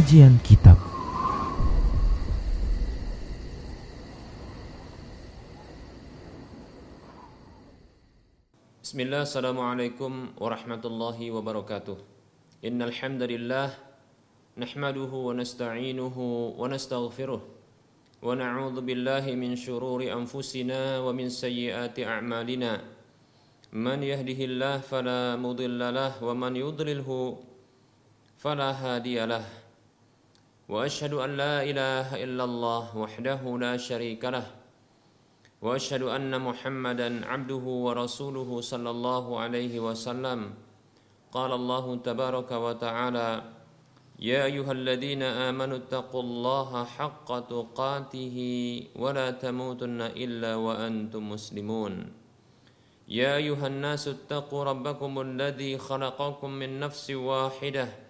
Kajian Kitab. Bismillah, Assalamualaikum warahmatullahi wabarakatuh. Innal hamdalillah Nahmaduhu wa nasta'inuhu wa nastaghfiruh Wa na'udhu billahi min syururi anfusina wa min sayyiati a'malina. Man yahdihillah fala mudilla Wa man yudlilhu fala hadiyalah وأشهد أن لا إله إلا الله وحده لا شريك له وأشهد أن محمدا عبده ورسوله صلى الله عليه وسلم. قال الله تبارك وتعالى يا أيها الذين آمنوا اتقوا الله حق تقاته ولا تموتن إلا وأنتم مسلمون. يا أيها الناس اتقوا ربكم الذي خلقكم من نفس واحدة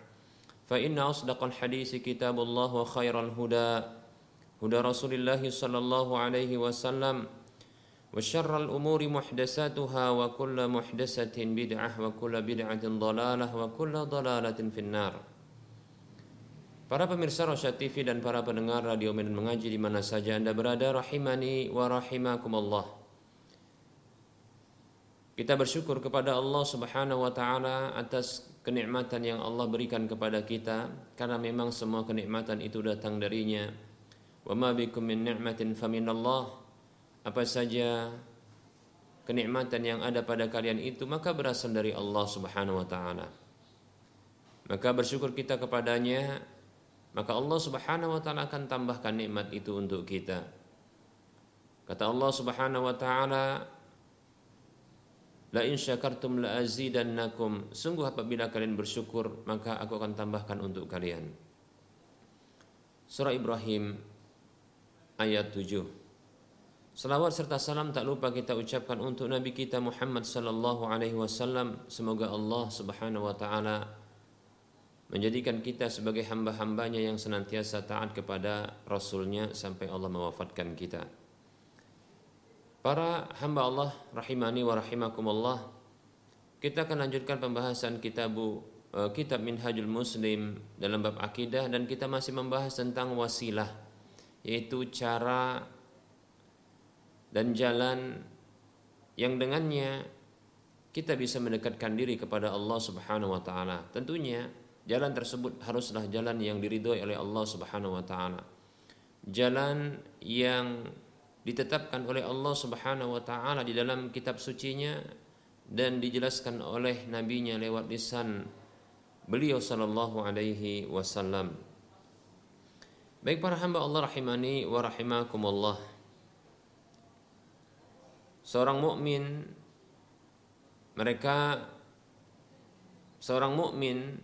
فإن أصدق الحديث كتاب الله وخير الهدى هدى رسول الله صلى الله عليه وسلم وشر الأمور محدثاتها وكل محدثة بدعة وكل بدعة ضلالة وكل ضلالة في النار Para pemirsa Rosyad TV dan para pendengar Radio Medan Mengaji di mana saja Anda berada rahimani wa rahimakumullah. Kita bersyukur kepada Allah Subhanahu wa taala atas kenikmatan yang Allah berikan kepada kita karena memang semua kenikmatan itu datang darinya. Wa ma bikum min ni'matin faminallah. Apa saja kenikmatan yang ada pada kalian itu maka berasal dari Allah Subhanahu wa taala. Maka bersyukur kita kepadanya, maka Allah Subhanahu wa taala akan tambahkan nikmat itu untuk kita. Kata Allah Subhanahu wa taala, La in syakartum la azidannakum. Sungguh apabila kalian bersyukur, maka aku akan tambahkan untuk kalian. Surah Ibrahim ayat 7. Salawat serta salam tak lupa kita ucapkan untuk Nabi kita Muhammad sallallahu alaihi wasallam. Semoga Allah Subhanahu wa taala menjadikan kita sebagai hamba-hambanya yang senantiasa taat kepada Rasulnya sampai Allah mewafatkan kita. Para hamba Allah rahimani wa rahimakumullah Kita akan lanjutkan pembahasan kitabu uh, Kitab Minhajul Muslim dalam bab akidah dan kita masih membahas tentang wasilah yaitu cara dan jalan yang dengannya kita bisa mendekatkan diri kepada Allah Subhanahu wa taala. Tentunya jalan tersebut haruslah jalan yang diridhoi oleh Allah Subhanahu wa taala. Jalan yang ditetapkan oleh Allah Subhanahu wa taala di dalam kitab sucinya dan dijelaskan oleh nabinya lewat lisan beliau sallallahu alaihi wasallam. Baik para hamba Allah rahimani wa rahimakumullah. Seorang mukmin mereka seorang mukmin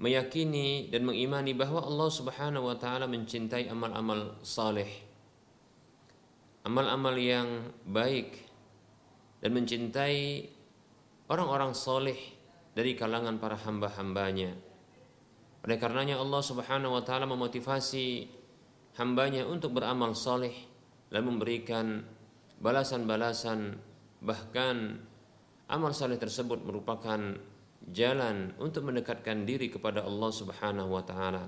meyakini dan mengimani bahwa Allah Subhanahu wa taala mencintai amal-amal saleh amal-amal yang baik dan mencintai orang-orang soleh dari kalangan para hamba-hambanya. Oleh karenanya Allah Subhanahu wa taala memotivasi hambanya untuk beramal soleh dan memberikan balasan-balasan bahkan amal soleh tersebut merupakan jalan untuk mendekatkan diri kepada Allah Subhanahu wa taala.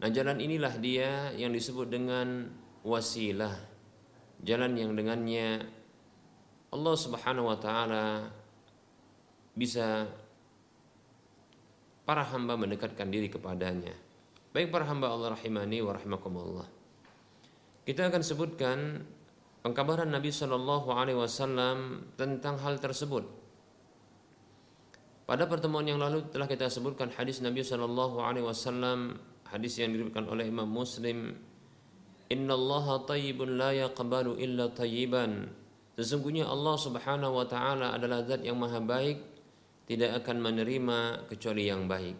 Nah, jalan inilah dia yang disebut dengan wasilah jalan yang dengannya Allah Subhanahu wa taala bisa para hamba mendekatkan diri kepadanya. Baik para hamba Allah rahimani wa rahimakumullah. Kita akan sebutkan pengkabaran Nabi Shallallahu alaihi wasallam tentang hal tersebut. Pada pertemuan yang lalu telah kita sebutkan hadis Nabi Shallallahu alaihi wasallam, hadis yang diriwayatkan oleh Imam Muslim Inna Allah tayyibun la yaqbalu illa tayyiban. Sesungguhnya Allah Subhanahu wa taala adalah zat yang maha baik, tidak akan menerima kecuali yang baik.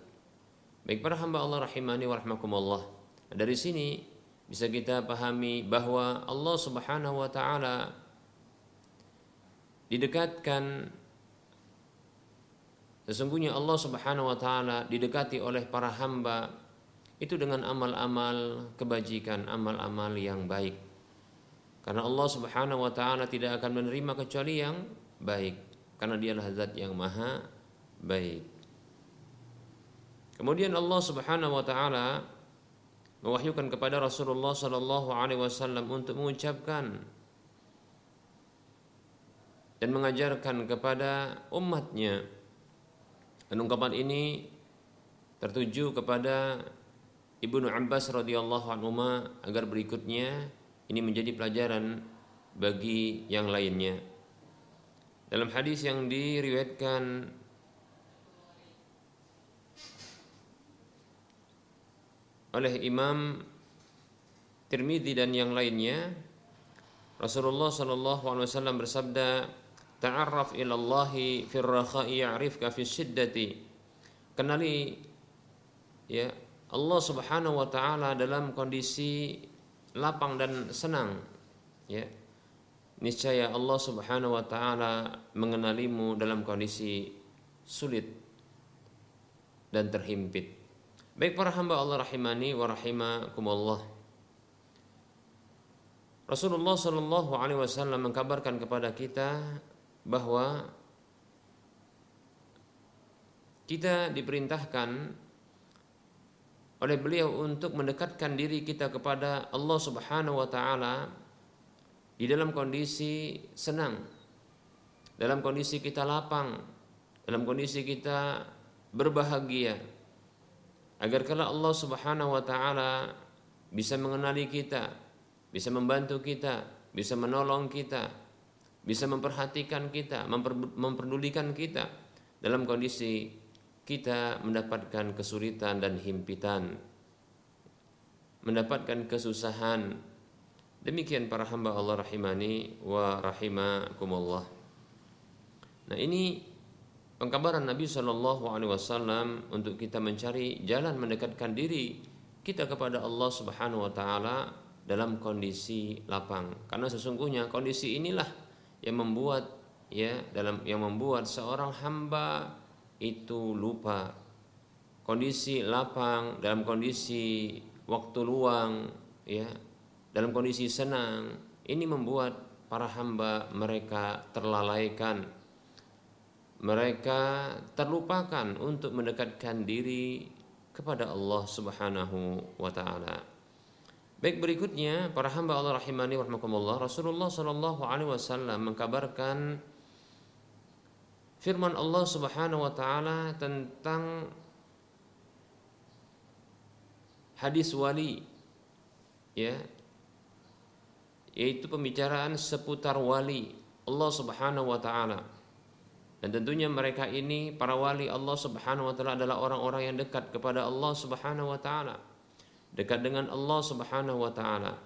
Baik para hamba Allah rahimani wa rahmakumullah. Dari sini bisa kita pahami bahwa Allah Subhanahu wa taala didekatkan sesungguhnya Allah Subhanahu wa taala didekati oleh para hamba itu dengan amal-amal kebajikan, amal-amal yang baik. Karena Allah Subhanahu wa taala tidak akan menerima kecuali yang baik karena dialah zat yang maha baik. Kemudian Allah Subhanahu wa taala mewahyukan kepada Rasulullah sallallahu alaihi wasallam untuk mengucapkan dan mengajarkan kepada umatnya dan ungkapan ini tertuju kepada Ibnu Abbas radhiyallahu anhu agar berikutnya ini menjadi pelajaran bagi yang lainnya. Dalam hadis yang diriwayatkan oleh Imam Tirmidzi dan yang lainnya Rasulullah sallallahu alaihi wasallam bersabda ta'arraf ila Allah fi rakha'i ya'rifka fi syiddati kenali ya Allah Subhanahu wa taala dalam kondisi lapang dan senang ya niscaya Allah Subhanahu wa taala mengenalimu dalam kondisi sulit dan terhimpit Baik para hamba Allah rahimani wa rahimakumullah. Rasulullah Shallallahu Alaihi Wasallam mengkabarkan kepada kita bahwa kita diperintahkan oleh beliau untuk mendekatkan diri kita kepada Allah Subhanahu wa taala di dalam kondisi senang, dalam kondisi kita lapang, dalam kondisi kita berbahagia, agar kalau Allah Subhanahu wa taala bisa mengenali kita, bisa membantu kita, bisa menolong kita, bisa memperhatikan kita, memper, memperdulikan kita dalam kondisi kita mendapatkan kesulitan dan himpitan, mendapatkan kesusahan. Demikian para hamba Allah rahimani wa rahimakumullah. Nah, ini pengkabaran Nabi Wasallam untuk kita mencari jalan mendekatkan diri kita kepada Allah Subhanahu Wa Taala dalam kondisi lapang karena sesungguhnya kondisi inilah yang membuat ya dalam yang membuat seorang hamba itu lupa. Kondisi lapang dalam kondisi waktu luang ya. Dalam kondisi senang. Ini membuat para hamba mereka terlalaikan. Mereka terlupakan untuk mendekatkan diri kepada Allah Subhanahu wa taala. Baik berikutnya para hamba Allah rahimani warahmatullah Rasulullah sallallahu alaihi wasallam mengkabarkan firman Allah Subhanahu wa taala tentang hadis wali ya yaitu pembicaraan seputar wali Allah Subhanahu wa taala dan tentunya mereka ini para wali Allah Subhanahu wa taala adalah orang-orang yang dekat kepada Allah Subhanahu wa taala. Dekat dengan Allah Subhanahu wa taala.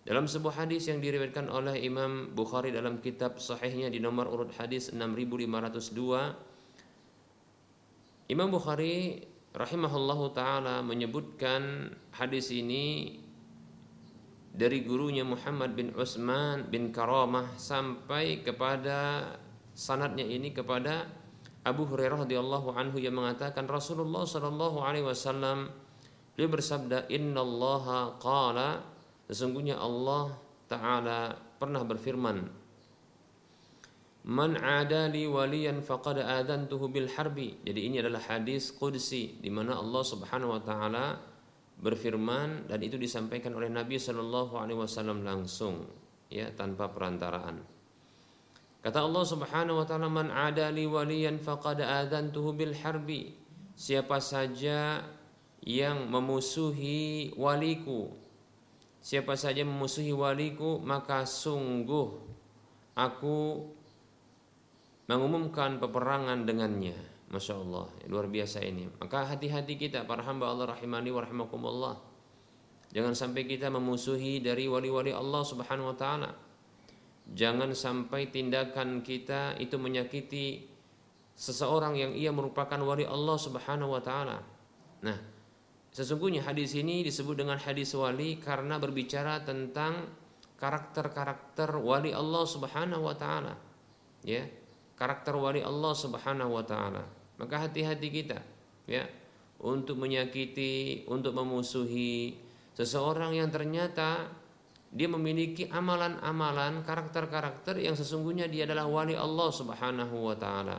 Dalam sebuah hadis yang diriwayatkan oleh Imam Bukhari dalam kitab sahihnya di nomor urut hadis 6502 Imam Bukhari rahimahullahu taala menyebutkan hadis ini dari gurunya Muhammad bin Utsman bin Karamah sampai kepada sanadnya ini kepada Abu Hurairah radhiyallahu anhu yang mengatakan Rasulullah sallallahu alaihi wasallam beliau bersabda innallaha qala sesungguhnya Allah taala pernah berfirman Man adali waliyan faqad adantuhu bil harbi. Jadi ini adalah hadis qudsi di mana Allah Subhanahu wa taala berfirman dan itu disampaikan oleh Nabi Shallallahu alaihi wasallam langsung ya tanpa perantaraan. Kata Allah Subhanahu wa taala man adali waliyan faqad adantuhu bil harbi. Siapa saja yang memusuhi waliku Siapa saja memusuhi waliku maka sungguh aku mengumumkan peperangan dengannya. Masya Allah, luar biasa ini. Maka hati-hati kita para hamba Allah rahimani wa rahimakumullah. Jangan sampai kita memusuhi dari wali-wali Allah subhanahu wa ta'ala Jangan sampai tindakan kita itu menyakiti seseorang yang ia merupakan wali Allah Subhanahu wa taala. Nah, sesungguhnya hadis ini disebut dengan hadis wali karena berbicara tentang karakter-karakter wali Allah Subhanahu wa taala. Ya, karakter wali Allah Subhanahu wa taala. Maka hati-hati kita ya untuk menyakiti, untuk memusuhi seseorang yang ternyata dia memiliki amalan-amalan karakter-karakter yang sesungguhnya dia adalah wali Allah Subhanahu wa taala.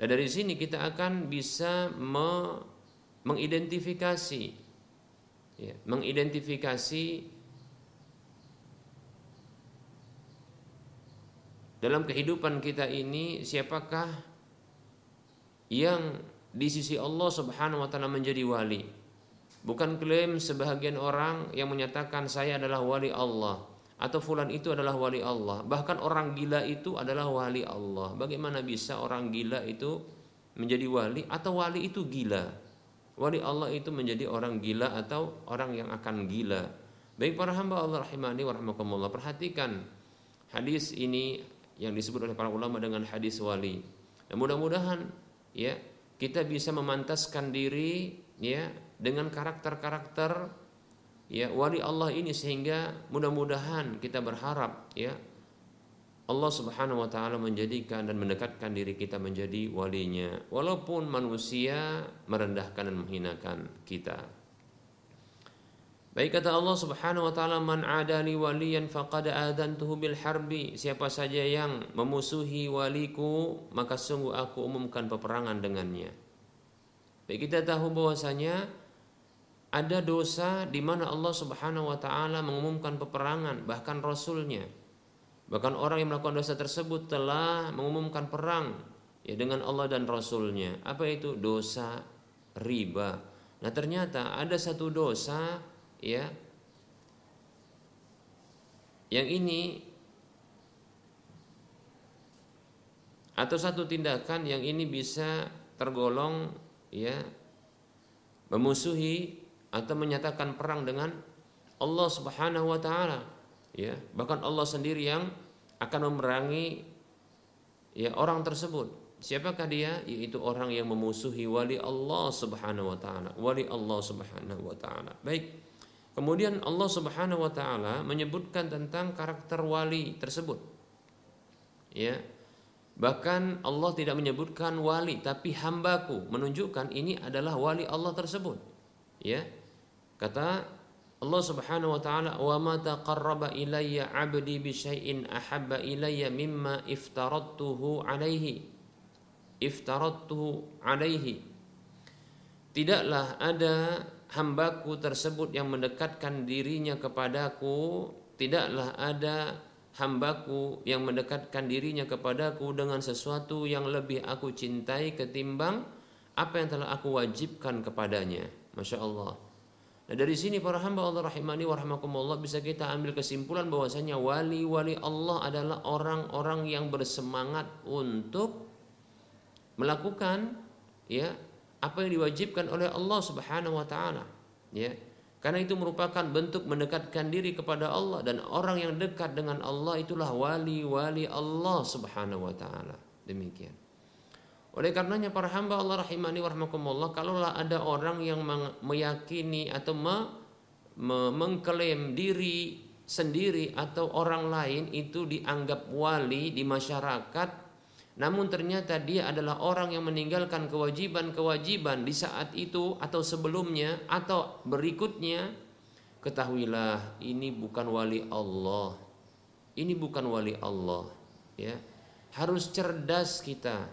Dan dari sini kita akan bisa me mengidentifikasi ya, mengidentifikasi dalam kehidupan kita ini siapakah yang di sisi Allah Subhanahu wa taala menjadi wali. Bukan klaim sebahagian orang yang menyatakan saya adalah wali Allah atau fulan itu adalah wali Allah. Bahkan orang gila itu adalah wali Allah. Bagaimana bisa orang gila itu menjadi wali atau wali itu gila? Wali Allah itu menjadi orang gila atau orang yang akan gila. Baik para hamba Allah rahimani wa rahmakumullah. Perhatikan hadis ini yang disebut oleh para ulama dengan hadis wali. Dan mudah-mudahan ya kita bisa memantaskan diri ya dengan karakter-karakter ya wali Allah ini sehingga mudah-mudahan kita berharap ya Allah Subhanahu wa taala menjadikan dan mendekatkan diri kita menjadi walinya walaupun manusia merendahkan dan menghinakan kita. Baik kata Allah Subhanahu wa taala man adali waliyan faqad adantuhu bil harbi siapa saja yang memusuhi waliku maka sungguh aku umumkan peperangan dengannya. Baik kita tahu bahwasanya ada dosa di mana Allah Subhanahu wa taala mengumumkan peperangan bahkan rasulnya Bahkan orang yang melakukan dosa tersebut telah mengumumkan perang ya dengan Allah dan Rasulnya. Apa itu dosa riba? Nah ternyata ada satu dosa ya yang ini atau satu tindakan yang ini bisa tergolong ya memusuhi atau menyatakan perang dengan Allah Subhanahu wa taala ya bahkan Allah sendiri yang akan memerangi ya orang tersebut. Siapakah dia? Yaitu orang yang memusuhi wali Allah Subhanahu wa taala. Wali Allah Subhanahu wa taala. Baik. Kemudian Allah Subhanahu wa taala menyebutkan tentang karakter wali tersebut. Ya. Bahkan Allah tidak menyebutkan wali tapi hambaku menunjukkan ini adalah wali Allah tersebut. Ya. Kata Allah Subhanahu wa taala wa ma taqarraba ilayya 'abdi bi syai'in ahabba ilayya mimma iftaradtuhu 'alaihi iftaradtuhu 'alaihi Tidaklah ada hambaku tersebut yang mendekatkan dirinya kepadaku tidaklah ada hambaku yang mendekatkan dirinya kepadaku dengan sesuatu yang lebih aku cintai ketimbang apa yang telah aku wajibkan kepadanya. Masya Allah Nah dari sini para hamba Allah rahimani wa rahmakumullah bisa kita ambil kesimpulan bahwasanya wali-wali Allah adalah orang-orang yang bersemangat untuk melakukan ya apa yang diwajibkan oleh Allah Subhanahu wa taala ya. Karena itu merupakan bentuk mendekatkan diri kepada Allah dan orang yang dekat dengan Allah itulah wali-wali Allah Subhanahu wa taala. Demikian oleh karenanya para hamba Allah rahimani warahmatullah kalaulah ada orang yang meyakini atau me, me, mengklaim diri sendiri atau orang lain itu dianggap wali di masyarakat namun ternyata dia adalah orang yang meninggalkan kewajiban-kewajiban di saat itu atau sebelumnya atau berikutnya ketahuilah ini bukan wali Allah. Ini bukan wali Allah ya. Harus cerdas kita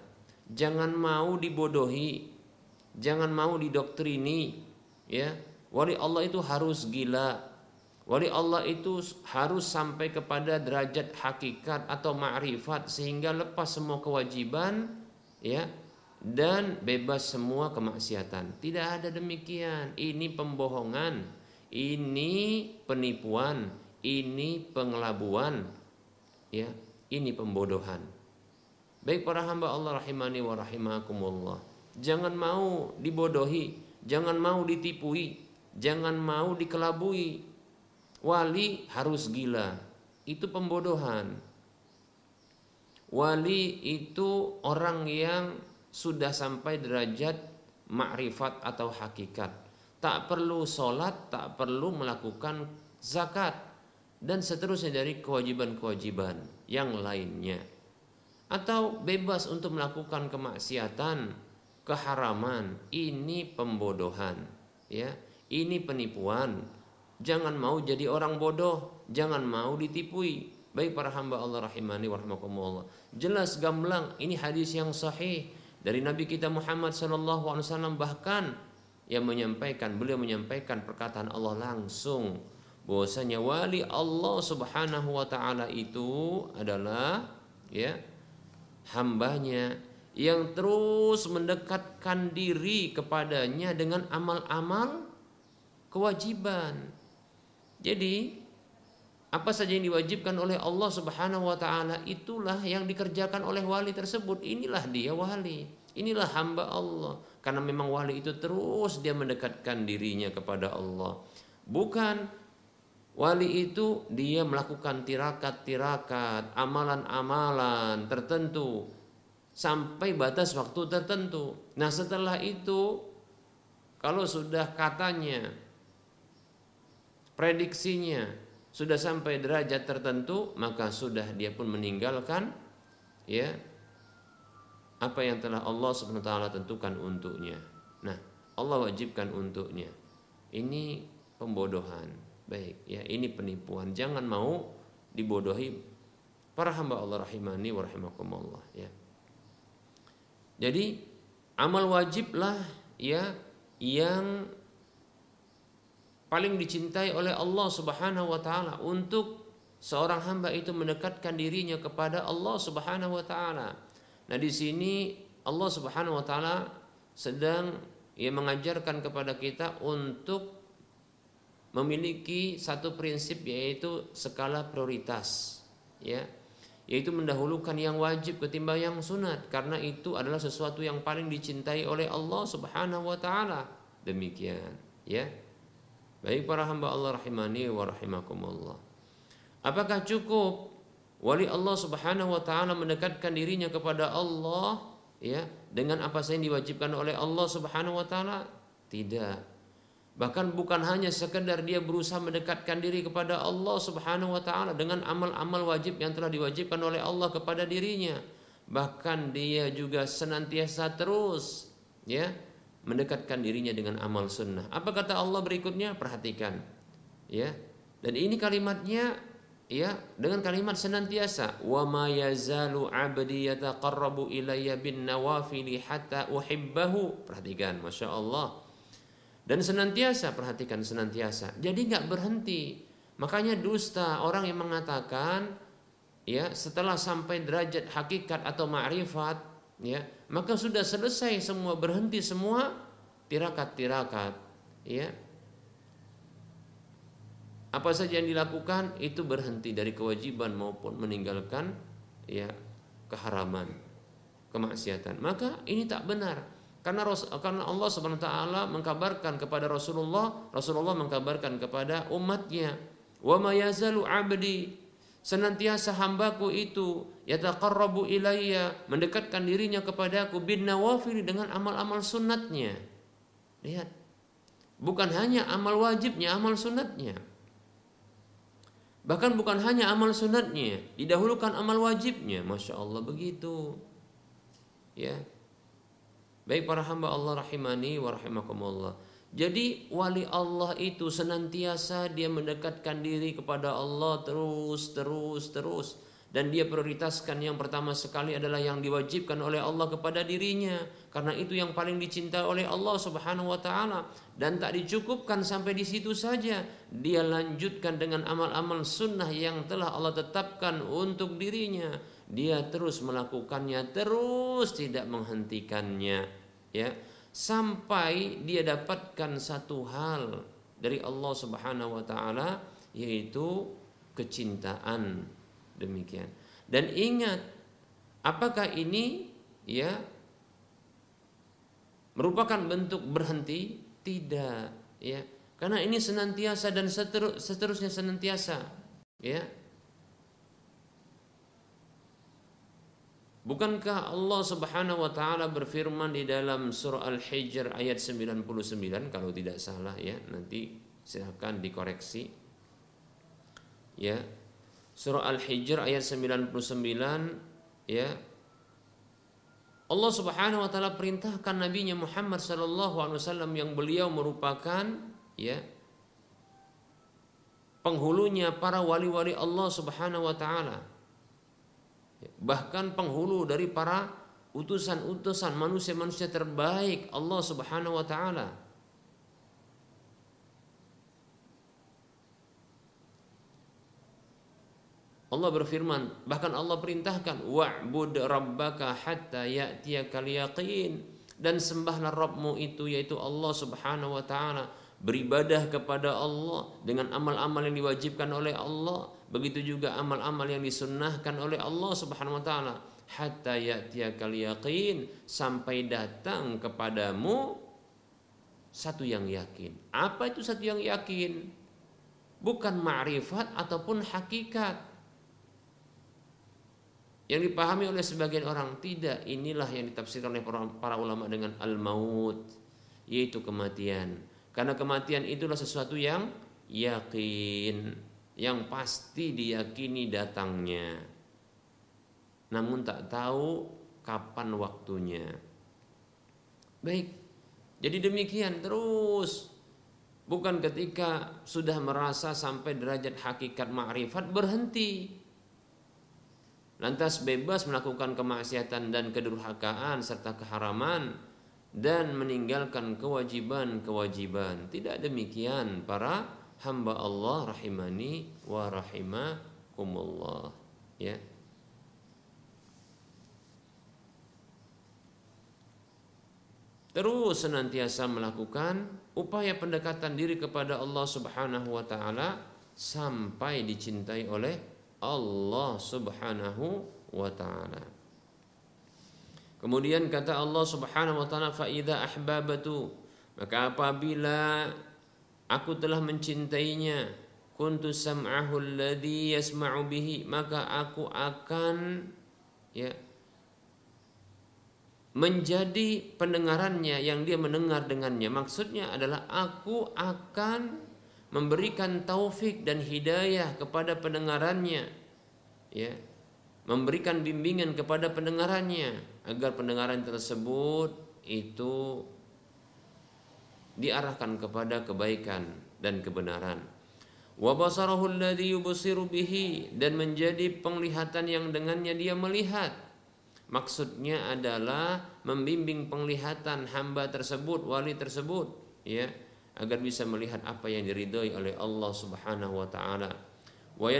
jangan mau dibodohi, jangan mau didoktrini, ya. Wali Allah itu harus gila. Wali Allah itu harus sampai kepada derajat hakikat atau ma'rifat sehingga lepas semua kewajiban, ya, dan bebas semua kemaksiatan. Tidak ada demikian. Ini pembohongan, ini penipuan, ini pengelabuan, ya, ini pembodohan. Baik para hamba Allah rahimani wa rahimakumullah. Jangan mau dibodohi, jangan mau ditipui, jangan mau dikelabui. Wali harus gila. Itu pembodohan. Wali itu orang yang sudah sampai derajat makrifat atau hakikat. Tak perlu sholat, tak perlu melakukan zakat dan seterusnya dari kewajiban-kewajiban yang lainnya. Atau bebas untuk melakukan kemaksiatan, keharaman, ini pembodohan, ya. Ini penipuan. Jangan mau jadi orang bodoh, jangan mau ditipui. Baik para hamba Allah rahimani warahmatullah. Jelas gamblang ini hadis yang sahih dari Nabi kita Muhammad sallallahu alaihi wasallam bahkan yang menyampaikan beliau menyampaikan perkataan Allah langsung bahwasanya wali Allah Subhanahu wa taala itu adalah ya hambanya yang terus mendekatkan diri kepadanya dengan amal-amal kewajiban. Jadi apa saja yang diwajibkan oleh Allah Subhanahu wa taala itulah yang dikerjakan oleh wali tersebut. Inilah dia wali. Inilah hamba Allah. Karena memang wali itu terus dia mendekatkan dirinya kepada Allah. Bukan wali itu dia melakukan tirakat-tirakat, amalan-amalan tertentu sampai batas waktu tertentu. Nah, setelah itu kalau sudah katanya prediksinya sudah sampai derajat tertentu, maka sudah dia pun meninggalkan ya apa yang telah Allah Subhanahu wa taala tentukan untuknya. Nah, Allah wajibkan untuknya. Ini pembodohan. Baik, ya ini penipuan. Jangan mau dibodohi para hamba Allah rahimani wa rahimakumullah ya. Jadi amal wajiblah ya yang paling dicintai oleh Allah Subhanahu wa taala untuk seorang hamba itu mendekatkan dirinya kepada Allah Subhanahu wa taala. Nah, di sini Allah Subhanahu wa taala sedang ia mengajarkan kepada kita untuk memiliki satu prinsip yaitu skala prioritas ya yaitu mendahulukan yang wajib ketimbang yang sunat karena itu adalah sesuatu yang paling dicintai oleh Allah Subhanahu wa taala demikian ya baik para hamba Allah rahimani wa rahimakumullah apakah cukup Wali Allah Subhanahu wa taala mendekatkan dirinya kepada Allah ya dengan apa saja yang diwajibkan oleh Allah Subhanahu wa taala? Tidak. Bahkan bukan hanya sekedar dia berusaha mendekatkan diri kepada Allah Subhanahu wa taala dengan amal-amal wajib yang telah diwajibkan oleh Allah kepada dirinya. Bahkan dia juga senantiasa terus ya mendekatkan dirinya dengan amal sunnah. Apa kata Allah berikutnya? Perhatikan. Ya. Dan ini kalimatnya ya dengan kalimat senantiasa wa ma yazalu 'abdi yataqarrabu ilayya bin nawafili hatta uhibbahu perhatikan masya Allah dan senantiasa perhatikan senantiasa. Jadi nggak berhenti. Makanya dusta orang yang mengatakan ya setelah sampai derajat hakikat atau ma'rifat ya maka sudah selesai semua berhenti semua tirakat-tirakat ya. Apa saja yang dilakukan itu berhenti dari kewajiban maupun meninggalkan ya keharaman kemaksiatan. Maka ini tak benar karena karena Allah Subhanahu taala mengkabarkan kepada Rasulullah Rasulullah mengkabarkan kepada umatnya wa ma yazalu abdi senantiasa hambaku itu yataqarrabu ilayya mendekatkan dirinya kepadaku bin nawafil dengan amal-amal sunatnya lihat bukan hanya amal wajibnya amal sunatnya Bahkan bukan hanya amal sunatnya, didahulukan amal wajibnya. Masya Allah begitu. Ya. Baik para hamba Allah rahimani wa rahimakumullah. Jadi wali Allah itu senantiasa dia mendekatkan diri kepada Allah terus terus terus. Dan dia prioritaskan yang pertama sekali adalah yang diwajibkan oleh Allah kepada dirinya. Karena itu yang paling dicintai oleh Allah Subhanahu wa taala. Dan tak dicukupkan sampai di situ saja. Dia lanjutkan dengan amal-amal sunnah yang telah Allah tetapkan untuk dirinya dia terus melakukannya terus tidak menghentikannya ya sampai dia dapatkan satu hal dari Allah Subhanahu wa taala yaitu kecintaan demikian. Dan ingat, apakah ini ya merupakan bentuk berhenti? Tidak, ya. Karena ini senantiasa dan seterus, seterusnya senantiasa, ya. Bukankah Allah Subhanahu wa taala berfirman di dalam surah Al-Hijr ayat 99 kalau tidak salah ya, nanti silakan dikoreksi. Ya. Surah Al-Hijr ayat 99 ya. Allah Subhanahu wa taala perintahkan nabinya Muhammad sallallahu alaihi wasallam yang beliau merupakan ya penghulunya para wali-wali Allah Subhanahu wa taala bahkan penghulu dari para utusan-utusan manusia-manusia terbaik Allah Subhanahu wa taala. Allah berfirman, bahkan Allah perintahkan wa'bud rabbaka hatta ya'tiyakal yaqin. Dan sembahlah Rabbmu itu yaitu Allah Subhanahu wa taala. Beribadah kepada Allah dengan amal-amal yang diwajibkan oleh Allah begitu juga amal-amal yang disunnahkan oleh Allah Subhanahu wa taala hatta ya'tiyakal yaqin sampai datang kepadamu satu yang yakin. Apa itu satu yang yakin? Bukan ma'rifat ataupun hakikat. Yang dipahami oleh sebagian orang tidak. Inilah yang ditafsirkan oleh para ulama dengan al-maut yaitu kematian. Karena kematian itulah sesuatu yang yakin, yang pasti diyakini datangnya. Namun tak tahu kapan waktunya. Baik. Jadi demikian terus bukan ketika sudah merasa sampai derajat hakikat ma'rifat berhenti. Lantas bebas melakukan kemaksiatan dan kedurhakaan serta keharaman dan meninggalkan kewajiban-kewajiban. Tidak demikian para hamba Allah rahimani wa rahimakumullah. Ya. Terus senantiasa melakukan upaya pendekatan diri kepada Allah Subhanahu wa taala sampai dicintai oleh Allah Subhanahu wa taala. Kemudian kata Allah Subhanahu wa taala fa ahbabatu maka apabila aku telah mencintainya. Kuntu sam'ahu alladhi yasma'u bihi. Maka aku akan ya menjadi pendengarannya yang dia mendengar dengannya. Maksudnya adalah aku akan memberikan taufik dan hidayah kepada pendengarannya. Ya memberikan bimbingan kepada pendengarannya. Agar pendengaran tersebut itu diarahkan kepada kebaikan dan kebenaran. Wa bihi dan menjadi penglihatan yang dengannya dia melihat. Maksudnya adalah membimbing penglihatan hamba tersebut, wali tersebut, ya, agar bisa melihat apa yang diridhoi oleh Allah Subhanahu wa taala. Wa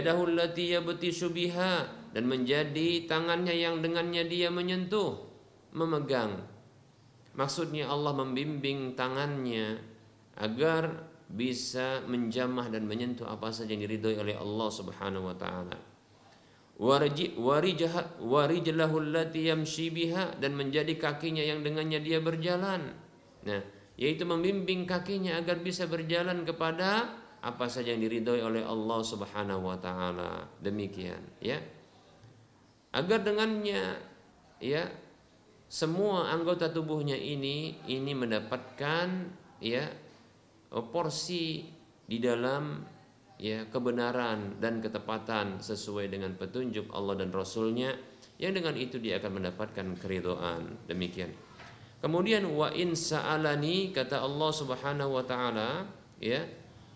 dan menjadi tangannya yang dengannya dia menyentuh, memegang. Maksudnya Allah membimbing tangannya agar bisa menjamah dan menyentuh apa saja yang diridhoi oleh Allah Subhanahu wa taala. Dan menjadi kakinya yang dengannya dia berjalan. Nah, yaitu membimbing kakinya agar bisa berjalan kepada apa saja yang diridhoi oleh Allah Subhanahu wa taala. Demikian, ya agar dengannya ya semua anggota tubuhnya ini ini mendapatkan ya porsi di dalam ya kebenaran dan ketepatan sesuai dengan petunjuk Allah dan Rasulnya yang dengan itu dia akan mendapatkan keridhaan. Demikian. Kemudian wa in sa'alani kata Allah Subhanahu wa taala ya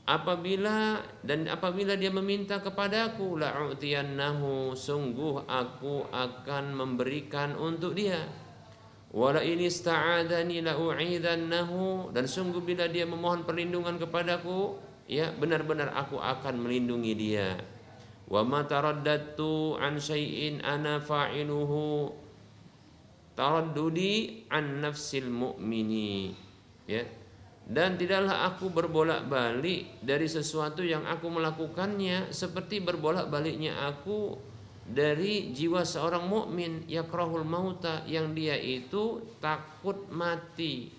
apabila dan apabila dia meminta kepadaku la'utiyannahu sungguh aku akan memberikan untuk dia wala ini sta'adani dan sungguh bila dia memohon perlindungan kepadaku ya benar-benar aku akan melindungi dia. Wa ma an syai'in ana fa'iluhu. Taraddudi an nafsil mu'mini. Ya. Dan tidaklah aku berbolak-balik dari sesuatu yang aku melakukannya seperti berbolak-baliknya aku dari jiwa seorang mukmin yakrahul mauta yang dia itu takut mati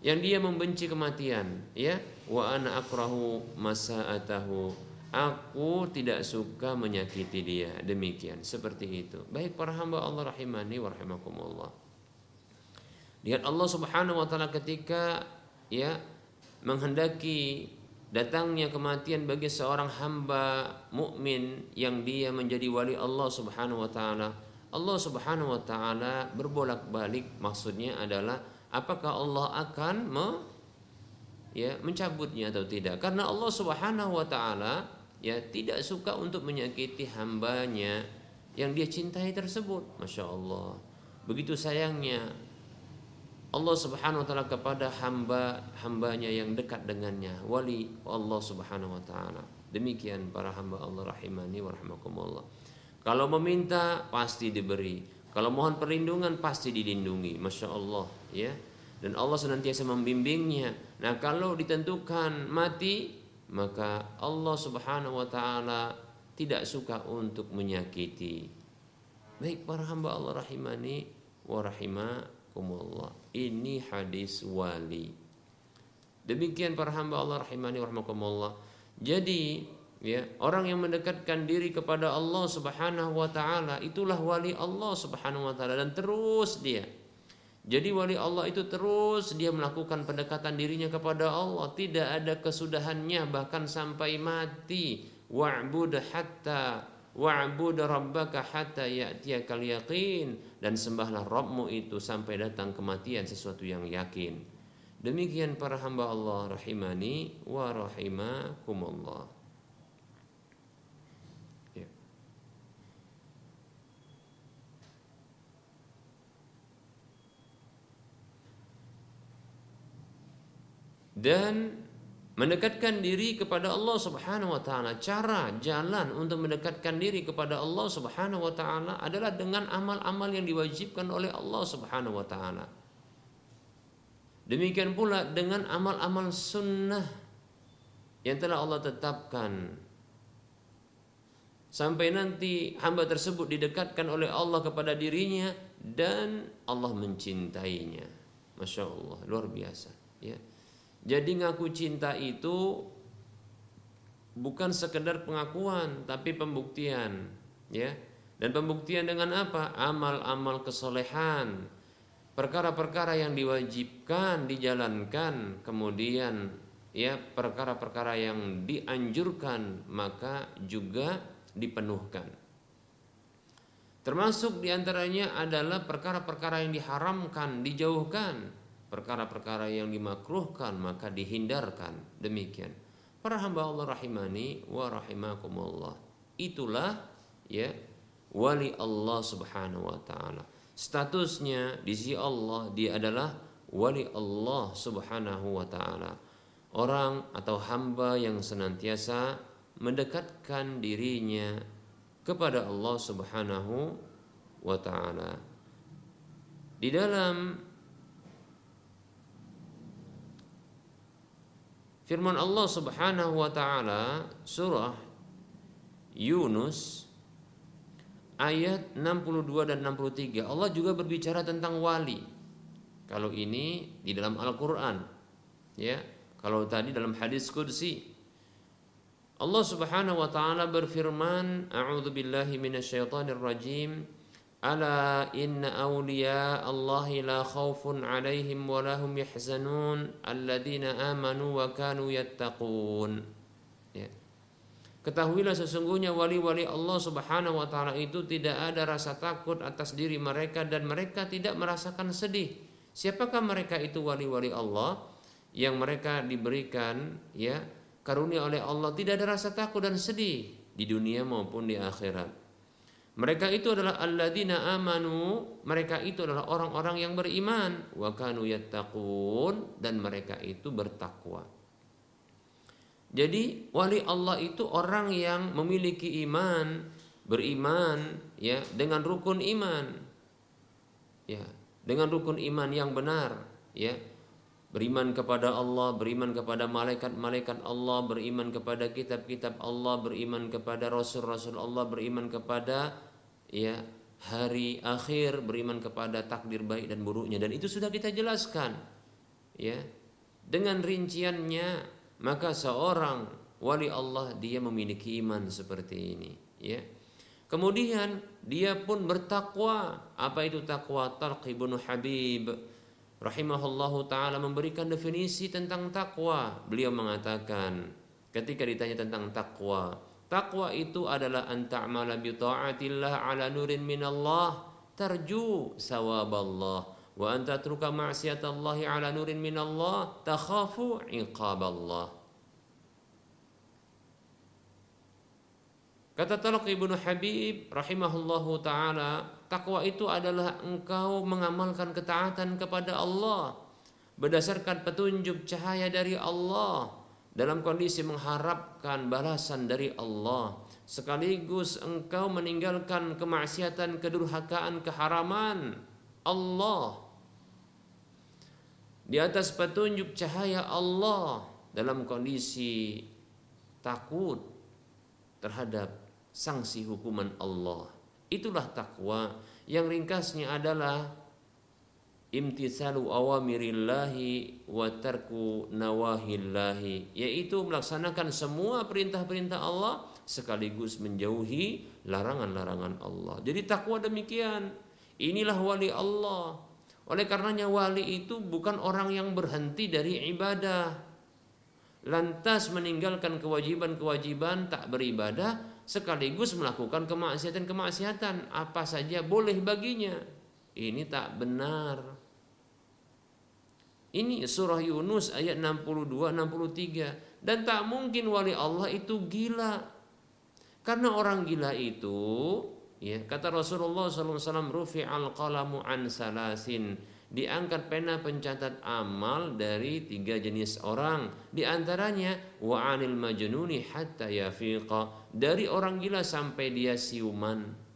yang dia membenci kematian ya wa ana akrahu masaatahu Aku tidak suka menyakiti dia. Demikian, seperti itu. Baik para hamba Allah rahimani wa rahimakumullah. Lihat Allah Subhanahu wa taala ketika ya menghendaki datangnya kematian bagi seorang hamba mukmin yang dia menjadi wali Allah Subhanahu wa taala. Allah Subhanahu wa taala berbolak-balik maksudnya adalah apakah Allah akan me, ya mencabutnya atau tidak? Karena Allah Subhanahu wa taala ya tidak suka untuk menyakiti hambanya yang dia cintai tersebut masya Allah begitu sayangnya Allah subhanahu wa ta'ala kepada hamba hambanya yang dekat dengannya. Wali Allah subhanahu wa ta'ala. Demikian para hamba Allah rahimani wa rahimakumullah. Kalau meminta pasti diberi. Kalau mohon perlindungan pasti dilindungi. Masya Allah ya. Dan Allah senantiasa membimbingnya. Nah kalau ditentukan mati maka Allah Subhanahu wa taala tidak suka untuk menyakiti. Baik para hamba Allah rahimani wa rahimakumullah. Ini hadis wali. Demikian para hamba Allah rahimani rahimakumullah. Jadi ya orang yang mendekatkan diri kepada Allah Subhanahu wa taala itulah wali Allah Subhanahu wa taala dan terus dia jadi wali Allah itu terus dia melakukan pendekatan dirinya kepada Allah, tidak ada kesudahannya bahkan sampai mati. Wa'bud hatta wa'bud rabbaka hatta ya'tiyakal yaqin dan sembahlah Rabbmu itu sampai datang kematian sesuatu yang yakin. Demikian para hamba Allah rahimani wa rahimakumullah. dan mendekatkan diri kepada Allah Subhanahu wa taala. Cara jalan untuk mendekatkan diri kepada Allah Subhanahu wa taala adalah dengan amal-amal yang diwajibkan oleh Allah Subhanahu wa taala. Demikian pula dengan amal-amal sunnah yang telah Allah tetapkan sampai nanti hamba tersebut didekatkan oleh Allah kepada dirinya dan Allah mencintainya. Masya Allah luar biasa. Ya. Jadi ngaku cinta itu bukan sekedar pengakuan tapi pembuktian, ya. Dan pembuktian dengan apa? Amal-amal kesolehan, perkara-perkara yang diwajibkan dijalankan, kemudian ya perkara-perkara yang dianjurkan maka juga dipenuhkan. Termasuk di antaranya adalah perkara-perkara yang diharamkan, dijauhkan perkara-perkara yang dimakruhkan maka dihindarkan. Demikian. Para hamba Allah rahimani wa rahimakumullah. Itulah ya wali Allah subhanahu wa taala. Statusnya di sisi Allah dia adalah wali Allah subhanahu wa taala. Orang atau hamba yang senantiasa mendekatkan dirinya kepada Allah subhanahu wa taala. Di dalam Firman Allah Subhanahu wa taala surah Yunus ayat 62 dan 63. Allah juga berbicara tentang wali. Kalau ini di dalam Al-Qur'an. Ya. Kalau tadi dalam hadis qudsi Allah Subhanahu wa taala berfirman, "A'udzu billahi minasyaitonir rajim." Inna awliya Allahi la khawfun alaihim wa lahum yahzanun alladhina amanu wa kanu yattaqun. Ya. Ketahuilah sesungguhnya wali-wali Allah Subhanahu wa taala itu tidak ada rasa takut atas diri mereka dan mereka tidak merasakan sedih. Siapakah mereka itu wali-wali Allah yang mereka diberikan ya karunia oleh Allah tidak ada rasa takut dan sedih di dunia maupun di akhirat. Mereka itu adalah alladzina amanu, mereka itu adalah orang-orang yang beriman, wa kanu yattaqun dan mereka itu bertakwa. Jadi wali Allah itu orang yang memiliki iman, beriman ya dengan rukun iman. Ya, dengan rukun iman yang benar, ya. Beriman kepada Allah, beriman kepada malaikat-malaikat Allah, beriman kepada kitab-kitab Allah, beriman kepada rasul-rasul Allah, beriman kepada ya hari akhir beriman kepada takdir baik dan buruknya dan itu sudah kita jelaskan ya dengan rinciannya maka seorang wali Allah dia memiliki iman seperti ini, ya. Kemudian dia pun bertakwa. Apa itu takwa? Talq ibnu Habib rahimahullahu taala memberikan definisi tentang takwa. Beliau mengatakan ketika ditanya tentang takwa, takwa itu adalah an ta'mala bi ta'atillah ala nurin minallah. Tarju sawaballah. Wa an tatruka ma'siyatallahi ala nurin minallah takhafu iqaballah. Kata Talq Ibnu Habib rahimahullahu taala, takwa itu adalah engkau mengamalkan ketaatan kepada Allah berdasarkan petunjuk cahaya dari Allah dalam kondisi mengharapkan balasan dari Allah sekaligus engkau meninggalkan kemaksiatan kedurhakaan keharaman Allah di atas petunjuk cahaya Allah dalam kondisi takut terhadap sanksi hukuman Allah. Itulah takwa yang ringkasnya adalah imtisalu awamirillahi wa tarku nawahillahi yaitu melaksanakan semua perintah-perintah Allah sekaligus menjauhi larangan-larangan Allah. Jadi takwa demikian. Inilah wali Allah. Oleh karenanya wali itu bukan orang yang berhenti dari ibadah. Lantas meninggalkan kewajiban-kewajiban tak beribadah sekaligus melakukan kemaksiatan-kemaksiatan apa saja boleh baginya. Ini tak benar. Ini surah Yunus ayat 62 63 dan tak mungkin wali Allah itu gila. Karena orang gila itu ya kata Rasulullah SAW rufi al qalamu an salasin. Diangkat pena pencatat amal dari tiga jenis orang. Di antaranya wa anil majnuni hatta yafiqa. Dari orang gila sampai dia siuman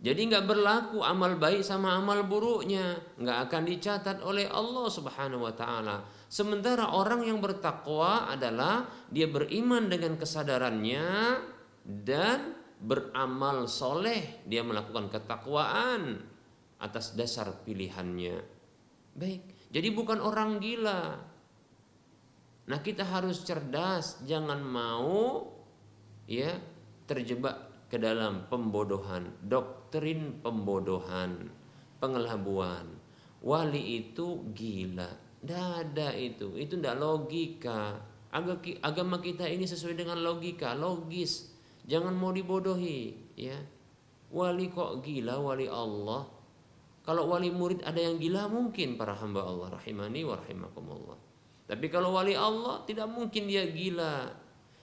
jadi nggak berlaku amal baik sama amal buruknya. Nggak akan dicatat oleh Allah Subhanahu wa taala. Sementara orang yang bertakwa adalah dia beriman dengan kesadarannya dan beramal soleh. Dia melakukan ketakwaan atas dasar pilihannya. Baik, jadi bukan orang gila. Nah, kita harus cerdas, jangan mau ya terjebak ke dalam pembodohan, doktrin pembodohan, pengelabuan. Wali itu gila. Tidak ada itu, itu tidak logika. Agama kita ini sesuai dengan logika, logis. Jangan mau dibodohi, ya. Wali kok gila, wali Allah kalau wali murid ada yang gila mungkin para hamba Allah rahimani wa rahimakumullah. Tapi kalau wali Allah tidak mungkin dia gila.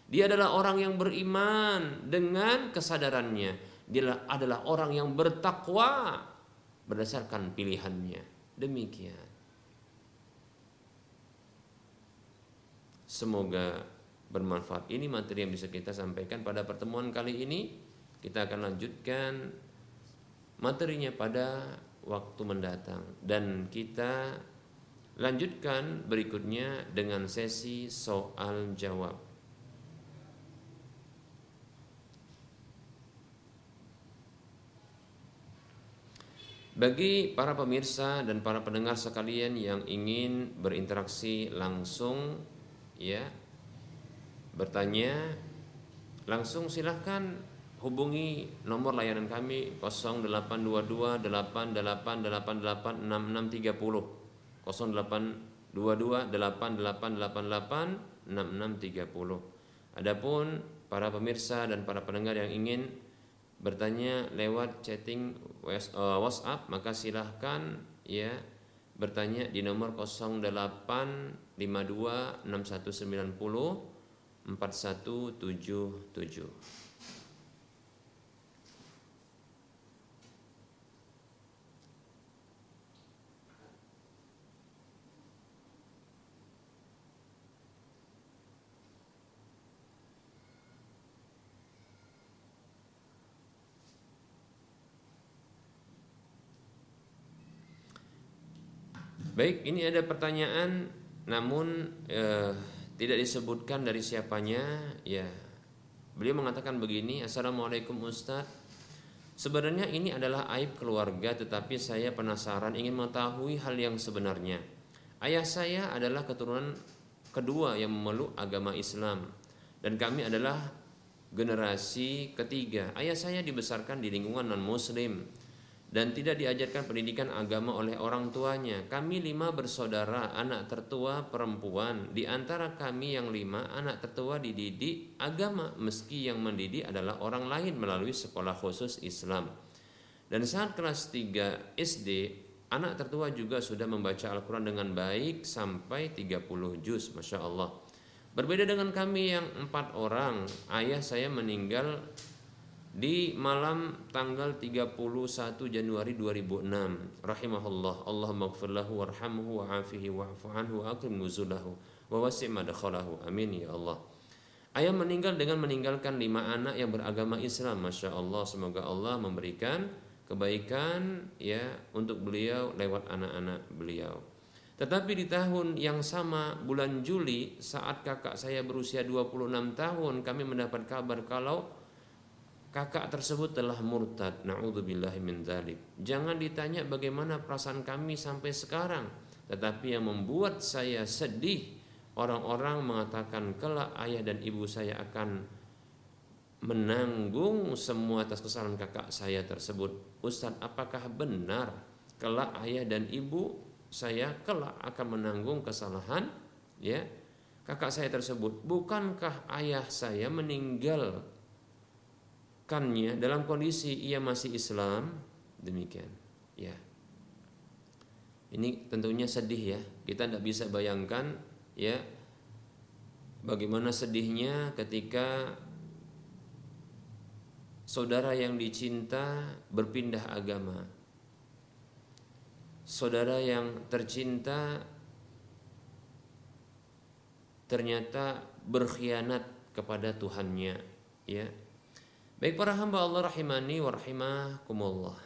Dia adalah orang yang beriman dengan kesadarannya. Dia adalah orang yang bertakwa berdasarkan pilihannya. Demikian. Semoga bermanfaat. Ini materi yang bisa kita sampaikan pada pertemuan kali ini. Kita akan lanjutkan materinya pada waktu mendatang dan kita lanjutkan berikutnya dengan sesi soal jawab. Bagi para pemirsa dan para pendengar sekalian yang ingin berinteraksi langsung ya bertanya langsung silahkan hubungi nomor layanan kami 0822 8888 6630 0822 8888 6630 Adapun para pemirsa dan para pendengar yang ingin bertanya lewat chatting WhatsApp eh, maka silahkan ya bertanya di nomor 0852 6190 4177 Baik, ini ada pertanyaan namun eh, tidak disebutkan dari siapanya. Ya, beliau mengatakan begini: Assalamualaikum Ustaz. Sebenarnya ini adalah aib keluarga, tetapi saya penasaran ingin mengetahui hal yang sebenarnya. Ayah saya adalah keturunan kedua yang memeluk agama Islam dan kami adalah generasi ketiga. Ayah saya dibesarkan di lingkungan non muslim dan tidak diajarkan pendidikan agama oleh orang tuanya. Kami lima bersaudara, anak tertua perempuan. Di antara kami yang lima, anak tertua dididik agama, meski yang mendidik adalah orang lain melalui sekolah khusus Islam. Dan saat kelas 3 SD, anak tertua juga sudah membaca Al-Quran dengan baik sampai 30 juz, Masya Allah. Berbeda dengan kami yang empat orang, ayah saya meninggal di malam tanggal 31 Januari 2006 rahimahullah Allahumma gfir lahu warhamhu wa'afihi wa'fu anhu akrim nuzulahu wa wasi' madakhalahu amin ya Allah. Ayah meninggal dengan meninggalkan lima anak yang beragama Islam. Masya Allah semoga Allah memberikan kebaikan ya untuk beliau lewat anak-anak beliau. Tetapi di tahun yang sama bulan Juli saat kakak saya berusia 26 tahun kami mendapat kabar kalau kakak tersebut telah murtad. Naudzubillahi min dzalik. Jangan ditanya bagaimana perasaan kami sampai sekarang tetapi yang membuat saya sedih orang-orang mengatakan kelak ayah dan ibu saya akan menanggung semua atas kesalahan kakak saya tersebut. Ustadz apakah benar kelak ayah dan ibu saya kelak akan menanggung kesalahan ya kakak saya tersebut? Bukankah ayah saya meninggal kannya dalam kondisi ia masih Islam demikian. Ya. Ini tentunya sedih ya. Kita tidak bisa bayangkan ya bagaimana sedihnya ketika saudara yang dicinta berpindah agama. Saudara yang tercinta ternyata berkhianat kepada Tuhannya ya Baik para hamba Allah rahimani wa rahimakumullah.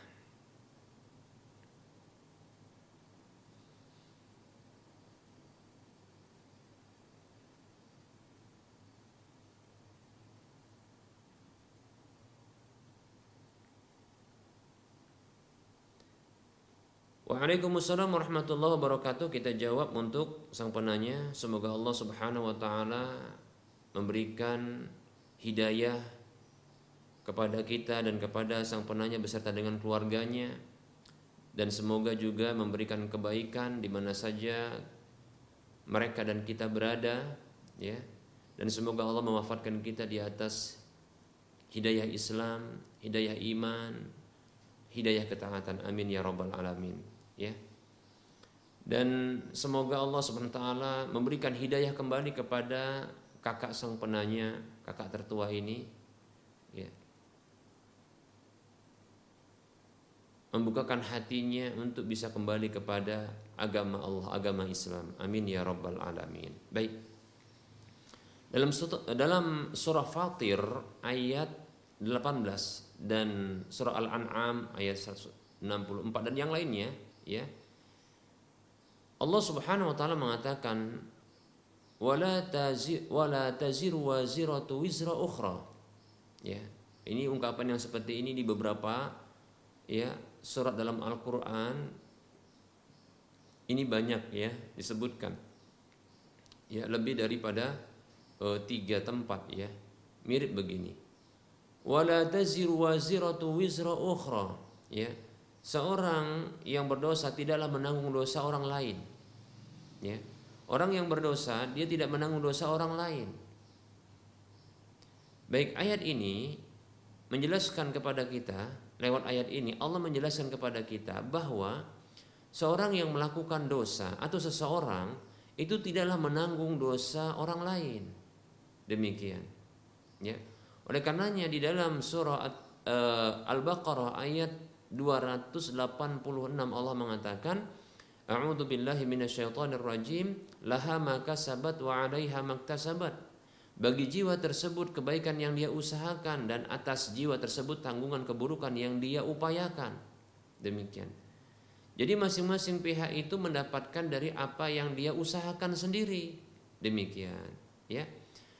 Waalaikumsalam warahmatullahi wabarakatuh. Kita jawab untuk sang penanya. Semoga Allah Subhanahu wa taala memberikan hidayah kepada kita dan kepada sang penanya beserta dengan keluarganya dan semoga juga memberikan kebaikan di mana saja mereka dan kita berada ya dan semoga Allah mewafatkan kita di atas hidayah Islam, hidayah iman, hidayah ketaatan. Amin ya rabbal alamin. Ya. Dan semoga Allah Subhanahu taala memberikan hidayah kembali kepada kakak sang penanya, kakak tertua ini. Ya. Membukakan hatinya untuk bisa kembali kepada agama Allah, agama Islam. Amin ya rabbal alamin. Baik. Dalam dalam surah Fatir ayat 18 dan surah Al-An'am ayat 164 dan yang lainnya ya. Allah Subhanahu wa taala mengatakan wala tazir wala taziru waziratu wizra ukhra. Ya. Ini ungkapan yang seperti ini di beberapa ya surat dalam Al-Quran ini banyak ya disebutkan. Ya lebih daripada uh, tiga tempat ya mirip begini. Wala ya seorang yang berdosa tidaklah menanggung dosa orang lain. Ya orang yang berdosa dia tidak menanggung dosa orang lain. Baik ayat ini menjelaskan kepada kita lewat ayat ini Allah menjelaskan kepada kita bahwa seorang yang melakukan dosa atau seseorang itu tidaklah menanggung dosa orang lain. Demikian. Ya. Oleh karenanya di dalam surah uh, Al-Baqarah ayat 286 Allah mengatakan A'udzu billahi minasyaitonir rajim laha ma kasabat wa 'alaiha maktasabat bagi jiwa tersebut kebaikan yang dia usahakan dan atas jiwa tersebut tanggungan keburukan yang dia upayakan. Demikian. Jadi masing-masing pihak itu mendapatkan dari apa yang dia usahakan sendiri. Demikian, ya.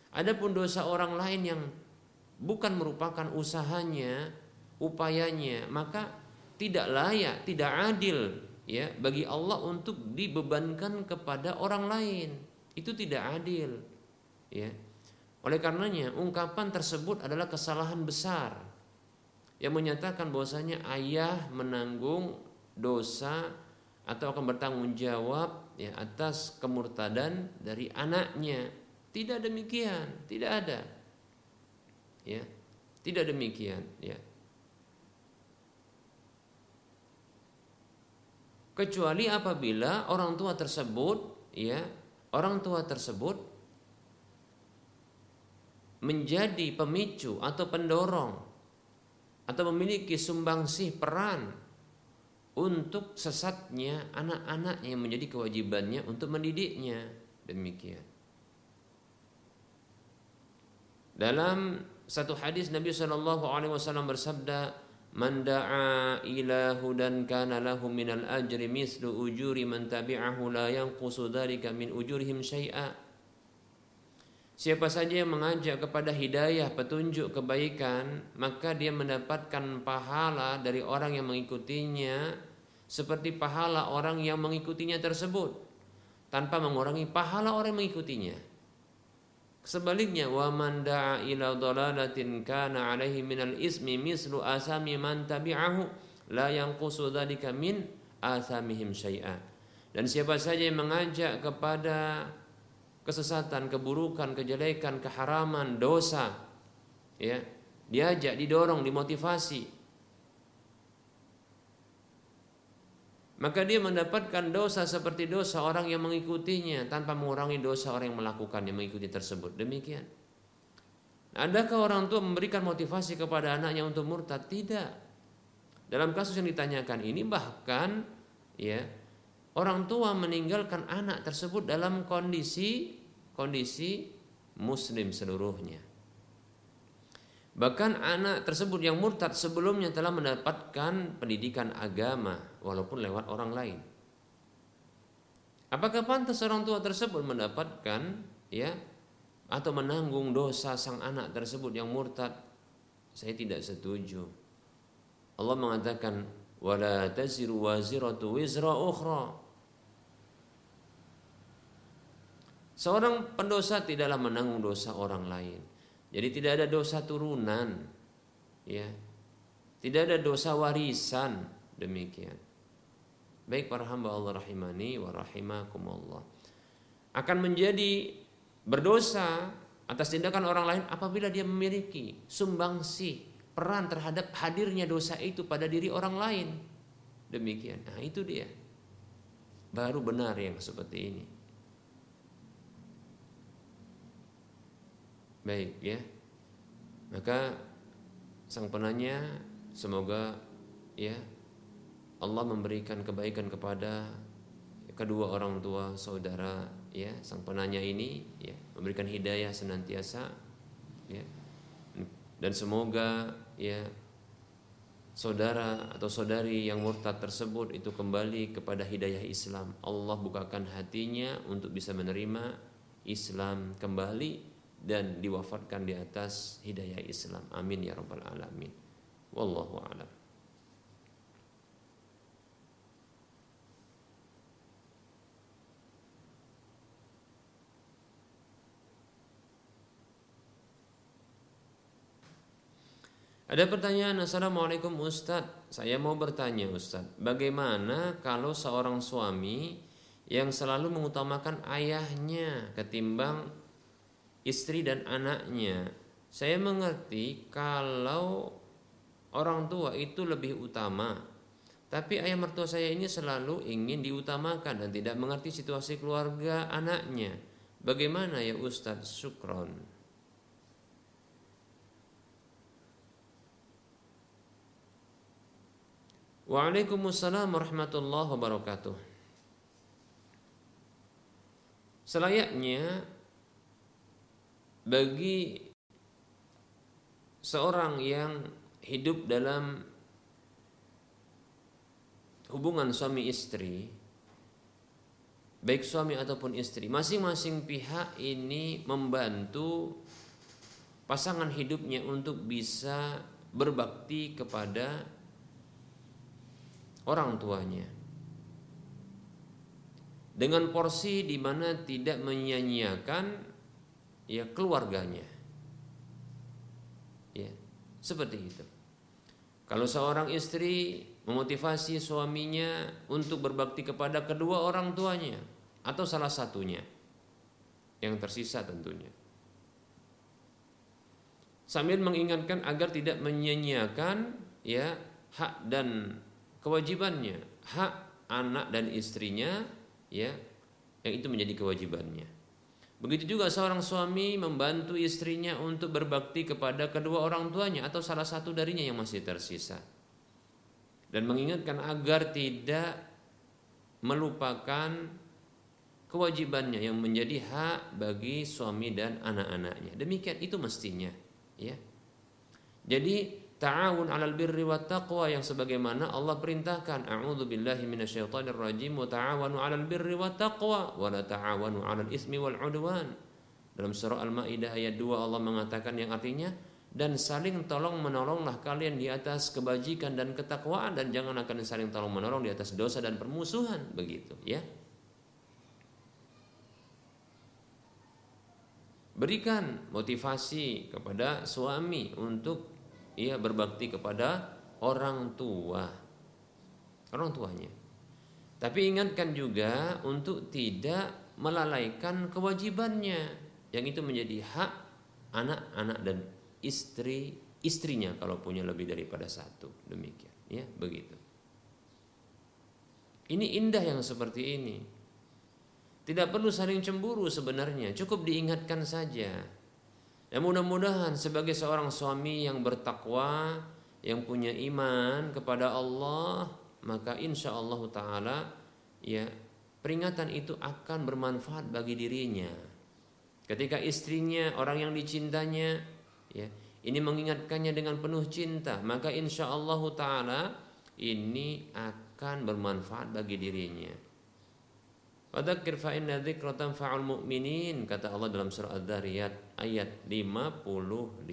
Adapun dosa orang lain yang bukan merupakan usahanya, upayanya, maka tidak layak, tidak adil ya bagi Allah untuk dibebankan kepada orang lain. itu tidak adil. Ya. Oleh karenanya, ungkapan tersebut adalah kesalahan besar yang menyatakan bahwasanya ayah menanggung dosa atau akan bertanggung jawab ya atas kemurtadan dari anaknya. Tidak demikian, tidak ada. Ya. Tidak demikian, ya. Kecuali apabila orang tua tersebut ya, orang tua tersebut menjadi pemicu atau pendorong atau memiliki sumbangsih peran untuk sesatnya anak-anaknya yang menjadi kewajibannya untuk mendidiknya. Demikian. Dalam satu hadis Nabi Shallallahu Alaihi Wasallam bersabda man da'a ila hudan kana lahu minal ajri mislu ujuri man tabi'ahu la yanqusu dhalika min ujurihim syai'a Siapa saja yang mengajak kepada hidayah, petunjuk, kebaikan, maka dia mendapatkan pahala dari orang yang mengikutinya seperti pahala orang yang mengikutinya tersebut tanpa mengurangi pahala orang yang mengikutinya. Sebaliknya, wa man da'a ila dhalalatin kana alaihi minal ismi mislu asami man tabi'ahu la yanqusu dzalika min asamihim syai'a. Dan siapa saja yang mengajak kepada kesesatan, keburukan, kejelekan, keharaman, dosa. Ya, diajak, didorong, dimotivasi. Maka dia mendapatkan dosa seperti dosa orang yang mengikutinya tanpa mengurangi dosa orang yang melakukan yang mengikuti tersebut. Demikian. Adakah orang tua memberikan motivasi kepada anaknya untuk murtad? Tidak. Dalam kasus yang ditanyakan ini bahkan ya orang tua meninggalkan anak tersebut dalam kondisi kondisi muslim seluruhnya. Bahkan anak tersebut yang murtad sebelumnya telah mendapatkan pendidikan agama walaupun lewat orang lain. Apakah pantas orang tua tersebut mendapatkan ya atau menanggung dosa sang anak tersebut yang murtad? Saya tidak setuju. Allah mengatakan wala taziru waziratu wizra ukhra Seorang pendosa tidaklah menanggung dosa orang lain. Jadi tidak ada dosa turunan. Ya. Tidak ada dosa warisan demikian. Baik para hamba Allah rahimani wa rahimakumullah. Akan menjadi berdosa atas tindakan orang lain apabila dia memiliki sumbangsi peran terhadap hadirnya dosa itu pada diri orang lain. Demikian. Nah, itu dia. Baru benar yang seperti ini. Baik ya. Maka sang penanya semoga ya Allah memberikan kebaikan kepada kedua orang tua saudara ya sang penanya ini ya memberikan hidayah senantiasa ya. Dan semoga ya saudara atau saudari yang murtad tersebut itu kembali kepada hidayah Islam. Allah bukakan hatinya untuk bisa menerima Islam kembali dan diwafatkan di atas hidayah Islam. Amin ya rabbal alamin. Wallahu a'lam. Ada pertanyaan Assalamualaikum Ustadz Saya mau bertanya Ustadz Bagaimana kalau seorang suami Yang selalu mengutamakan ayahnya Ketimbang istri dan anaknya. Saya mengerti kalau orang tua itu lebih utama. Tapi ayah mertua saya ini selalu ingin diutamakan dan tidak mengerti situasi keluarga anaknya. Bagaimana ya Ustadz Sukron? Waalaikumsalam warahmatullahi wabarakatuh. Selayaknya bagi seorang yang hidup dalam hubungan suami istri baik suami ataupun istri masing-masing pihak ini membantu pasangan hidupnya untuk bisa berbakti kepada orang tuanya. Dengan porsi di mana tidak menyanyiakan ya keluarganya. Ya, seperti itu. Kalau seorang istri memotivasi suaminya untuk berbakti kepada kedua orang tuanya atau salah satunya yang tersisa tentunya. Sambil mengingatkan agar tidak menyanyiakan ya hak dan kewajibannya, hak anak dan istrinya ya yang itu menjadi kewajibannya. Begitu juga seorang suami membantu istrinya untuk berbakti kepada kedua orang tuanya atau salah satu darinya yang masih tersisa. Dan mengingatkan agar tidak melupakan kewajibannya yang menjadi hak bagi suami dan anak-anaknya. Demikian itu mestinya, ya. Jadi ta'awun 'alal birri wat taqwa yang sebagaimana Allah perintahkan. A'udzu billahi minasyaitonir rajim. Wa ta'awanu 'alal birri wat taqwa wa la ta'awanu 'alal ismi wal 'udwan. Dalam surah Al-Maidah ayat 2 Allah mengatakan yang artinya dan saling tolong menolonglah kalian di atas kebajikan dan ketakwaan dan jangan akan saling tolong menolong di atas dosa dan permusuhan. Begitu ya. Berikan motivasi kepada suami untuk ia berbakti kepada orang tua. Orang tuanya. Tapi ingatkan juga untuk tidak melalaikan kewajibannya. Yang itu menjadi hak anak-anak dan istri istrinya kalau punya lebih daripada satu. Demikian. Ya begitu. Ini indah yang seperti ini. Tidak perlu saling cemburu sebenarnya. Cukup diingatkan saja dan mudah-mudahan sebagai seorang suami yang bertakwa, yang punya iman kepada Allah, maka insya Allah Taala ya peringatan itu akan bermanfaat bagi dirinya. Ketika istrinya orang yang dicintanya, ya ini mengingatkannya dengan penuh cinta, maka insya Allah Taala ini akan bermanfaat bagi dirinya. Fadzakir fa inna dzikra tanfa'ul mu'minin kata Allah dalam surah Ad-Dariyat ayat 55.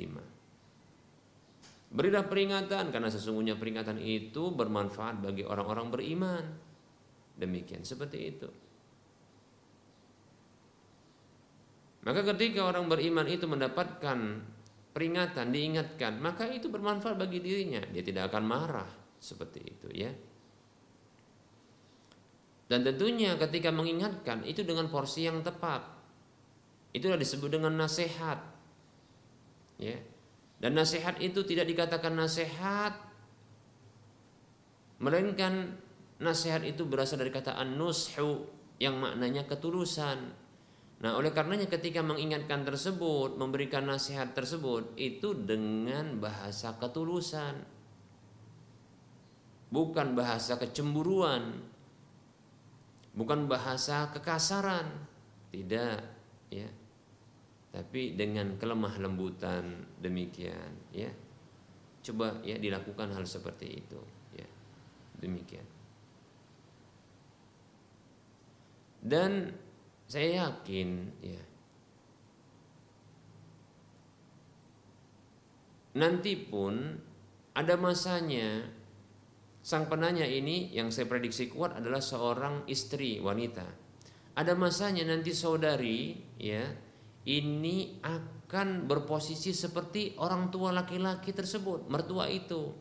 Berilah peringatan karena sesungguhnya peringatan itu bermanfaat bagi orang-orang beriman. Demikian seperti itu. Maka ketika orang beriman itu mendapatkan peringatan, diingatkan, maka itu bermanfaat bagi dirinya. Dia tidak akan marah seperti itu ya. Dan tentunya ketika mengingatkan itu dengan porsi yang tepat. Itulah disebut dengan nasihat. Ya. Dan nasihat itu tidak dikatakan nasihat melainkan nasihat itu berasal dari kata an-nushu yang maknanya ketulusan. Nah, oleh karenanya ketika mengingatkan tersebut, memberikan nasihat tersebut itu dengan bahasa ketulusan. Bukan bahasa kecemburuan, bukan bahasa kekasaran. Tidak ya. Tapi dengan kelemah lembutan demikian ya. Coba ya dilakukan hal seperti itu ya. Demikian. Dan saya yakin ya nanti pun ada masanya Sang penanya ini yang saya prediksi kuat adalah seorang istri wanita. Ada masanya nanti saudari ya ini akan berposisi seperti orang tua laki-laki tersebut, mertua itu.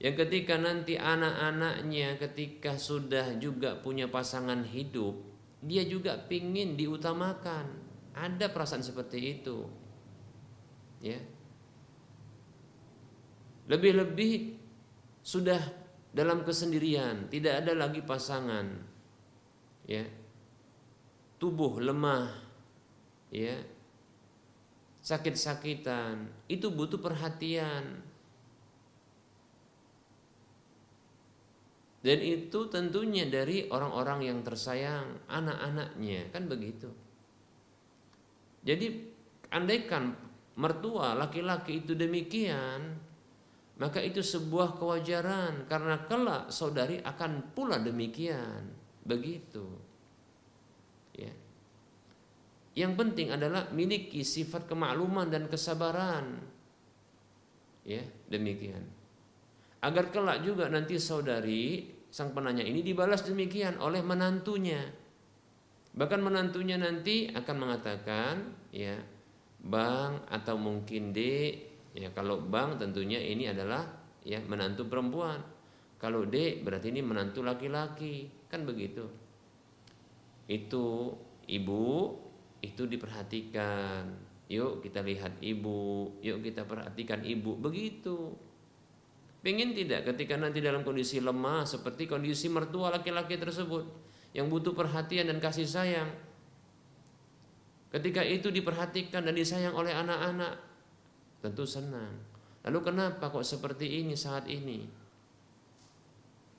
Yang ketika nanti anak-anaknya ketika sudah juga punya pasangan hidup, dia juga pingin diutamakan. Ada perasaan seperti itu. Ya. Lebih-lebih sudah dalam kesendirian, tidak ada lagi pasangan. Ya. Tubuh lemah, ya. Sakit-sakitan, itu butuh perhatian. Dan itu tentunya dari orang-orang yang tersayang, anak-anaknya, kan begitu. Jadi andaikan mertua laki-laki itu demikian, maka itu sebuah kewajaran karena kelak saudari akan pula demikian. Begitu. Ya. Yang penting adalah miliki sifat kemakluman dan kesabaran. Ya demikian. Agar kelak juga nanti saudari sang penanya ini dibalas demikian oleh menantunya. Bahkan menantunya nanti akan mengatakan ya bang atau mungkin dek ya kalau bang tentunya ini adalah ya menantu perempuan. Kalau dek berarti ini menantu laki-laki kan begitu. Itu ibu itu diperhatikan. Yuk kita lihat ibu, yuk kita perhatikan ibu. Begitu. Pengen tidak ketika nanti dalam kondisi lemah seperti kondisi mertua laki-laki tersebut yang butuh perhatian dan kasih sayang. Ketika itu diperhatikan dan disayang oleh anak-anak, tentu senang. Lalu kenapa kok seperti ini saat ini?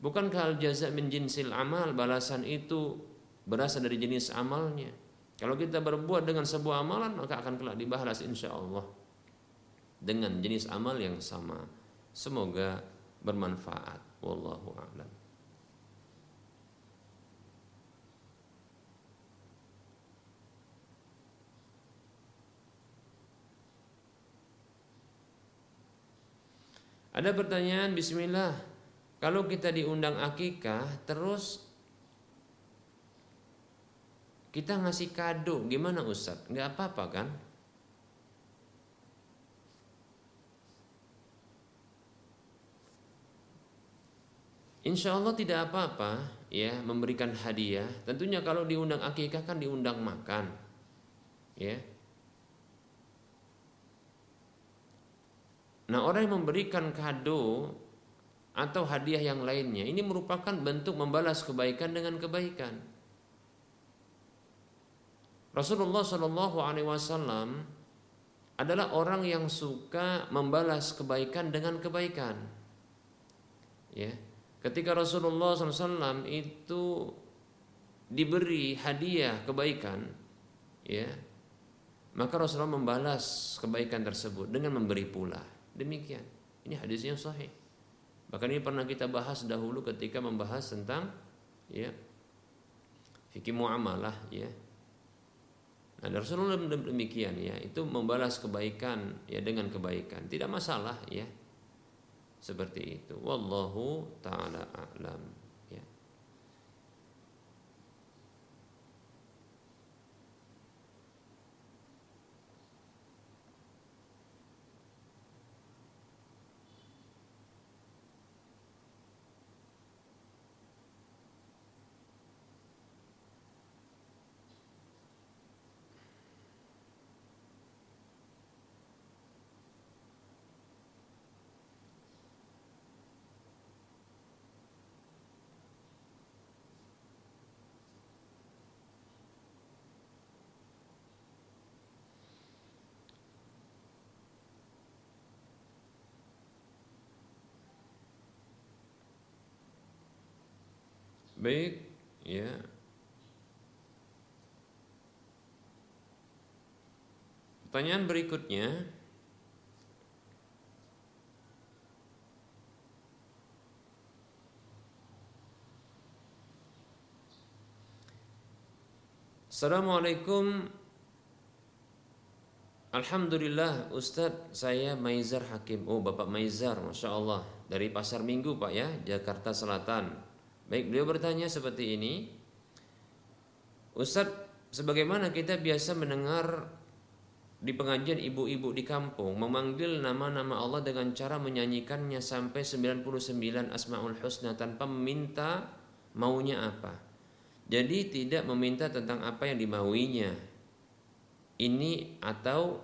Bukankah al-jaza min jinsil amal, balasan itu berasal dari jenis amalnya. Kalau kita berbuat dengan sebuah amalan, maka akan kelak dibalas insya Allah dengan jenis amal yang sama. Semoga bermanfaat. Wallahu a'lam. Ada pertanyaan bismillah. Kalau kita diundang akikah terus kita ngasih kado gimana Ustaz? Nggak apa-apa kan? Insya Allah tidak apa-apa ya memberikan hadiah. Tentunya kalau diundang akikah kan diundang makan, ya. Nah orang yang memberikan kado atau hadiah yang lainnya ini merupakan bentuk membalas kebaikan dengan kebaikan. Rasulullah Wasallam adalah orang yang suka membalas kebaikan dengan kebaikan. Ya, Ketika Rasulullah SAW itu diberi hadiah kebaikan, ya, maka Rasulullah membalas kebaikan tersebut dengan memberi pula. Demikian. Ini hadisnya sahih. Bahkan ini pernah kita bahas dahulu ketika membahas tentang ya fikih muamalah ya. Nah, Rasulullah demikian ya, itu membalas kebaikan ya dengan kebaikan. Tidak masalah ya seperti itu wallahu taala a'lam Baik, ya. Pertanyaan berikutnya. Assalamualaikum. Alhamdulillah Ustadz saya Maizar Hakim. Oh Bapak Maizar Masya Allah. Dari Pasar Minggu Pak ya Jakarta Selatan Baik, beliau bertanya seperti ini. Ustadz, sebagaimana kita biasa mendengar di pengajian ibu-ibu di kampung memanggil nama-nama Allah dengan cara menyanyikannya sampai 99 Asmaul Husna tanpa meminta maunya apa. Jadi tidak meminta tentang apa yang dimauinya. Ini atau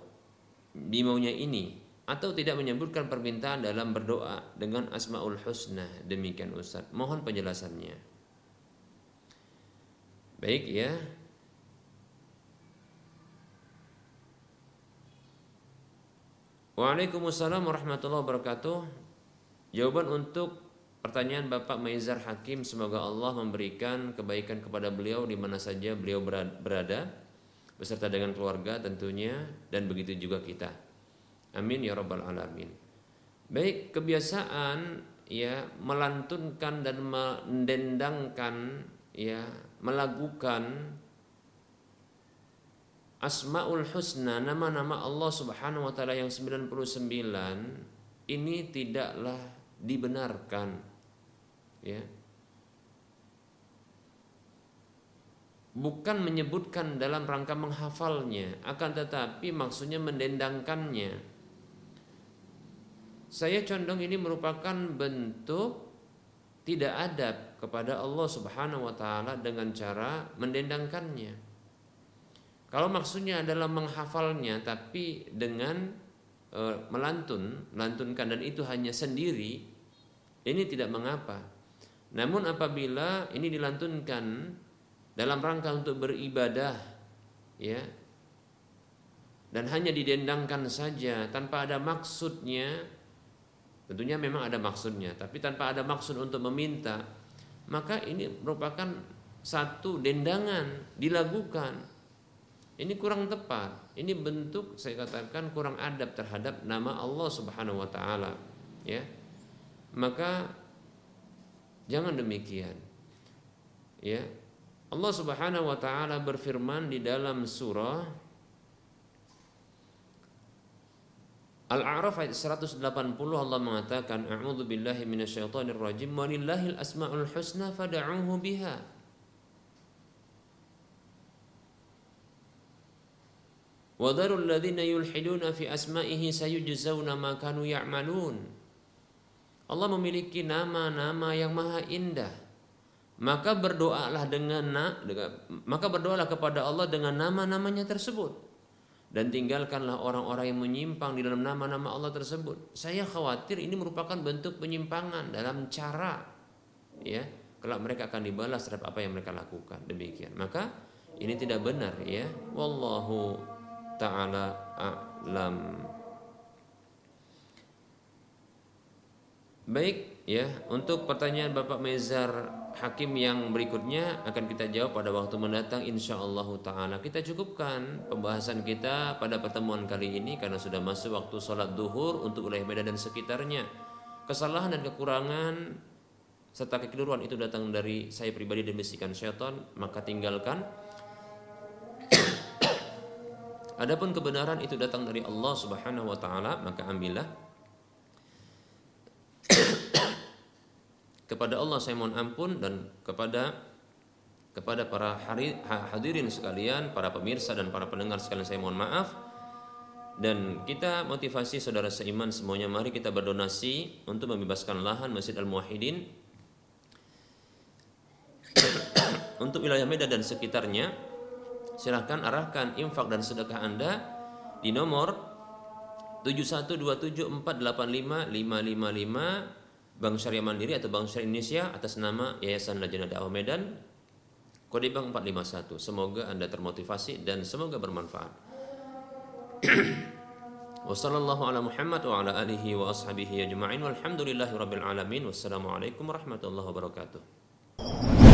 dimaunya ini atau tidak menyebutkan permintaan dalam berdoa dengan asmaul husna. Demikian Ustaz. Mohon penjelasannya. Baik ya. Waalaikumsalam warahmatullahi wabarakatuh. Jawaban untuk pertanyaan Bapak Maizar Hakim Semoga Allah memberikan kebaikan kepada beliau di mana saja beliau berada Beserta dengan keluarga tentunya Dan begitu juga kita Amin ya rabbal alamin. Baik kebiasaan ya melantunkan dan mendendangkan ya melakukan Asmaul Husna nama-nama Allah Subhanahu wa taala yang 99 ini tidaklah dibenarkan ya bukan menyebutkan dalam rangka menghafalnya, akan tetapi maksudnya mendendangkannya. Saya condong ini merupakan bentuk tidak adab kepada Allah Subhanahu wa taala dengan cara mendendangkannya. Kalau maksudnya adalah menghafalnya tapi dengan e, melantun, melantunkan dan itu hanya sendiri, ini tidak mengapa. Namun apabila ini dilantunkan dalam rangka untuk beribadah ya dan hanya didendangkan saja tanpa ada maksudnya tentunya memang ada maksudnya tapi tanpa ada maksud untuk meminta maka ini merupakan satu dendangan dilakukan ini kurang tepat. Ini bentuk saya katakan kurang adab terhadap nama Allah Subhanahu wa taala, ya. Maka jangan demikian. Ya. Allah Subhanahu wa taala berfirman di dalam surah Al-A'raf ayat 180 Allah mengatakan A'udzu billahi minasyaitonir rajim walillahil asmaul husna fad'uuhu biha. Wadarul ladzina yulhiduna fi asma'ihi sayujzauna ma kanu ya'malun. Allah memiliki nama-nama yang maha indah. Maka berdoalah dengan maka berdoalah kepada Allah dengan nama-namanya tersebut dan tinggalkanlah orang-orang yang menyimpang di dalam nama-nama Allah tersebut. Saya khawatir ini merupakan bentuk penyimpangan dalam cara ya, kalau mereka akan dibalas terhadap apa yang mereka lakukan. Demikian. Maka ini tidak benar ya. Wallahu taala a'lam. Baik ya, untuk pertanyaan Bapak Mezar Hakim yang berikutnya akan kita jawab pada waktu mendatang insya Allah taala. Kita cukupkan pembahasan kita pada pertemuan kali ini karena sudah masuk waktu sholat duhur untuk wilayah Medan dan sekitarnya. Kesalahan dan kekurangan serta kekeliruan itu datang dari saya pribadi dan bisikan syaitan, maka tinggalkan Adapun kebenaran itu datang dari Allah Subhanahu wa taala, maka ambillah. kepada Allah saya mohon ampun dan kepada kepada para hadirin sekalian, para pemirsa dan para pendengar sekalian saya mohon maaf. Dan kita motivasi saudara seiman semuanya mari kita berdonasi untuk membebaskan lahan Masjid Al-Muwahhidin untuk wilayah Medan dan sekitarnya silahkan arahkan infak dan sedekah Anda di nomor 71274855555 Bank Syariah Mandiri atau Bank Syariah Indonesia atas nama Yayasan Lajnah Dakwah Medan kode bank 451. Semoga Anda termotivasi dan semoga bermanfaat. Wassalamualaikum warahmatullahi wabarakatuh.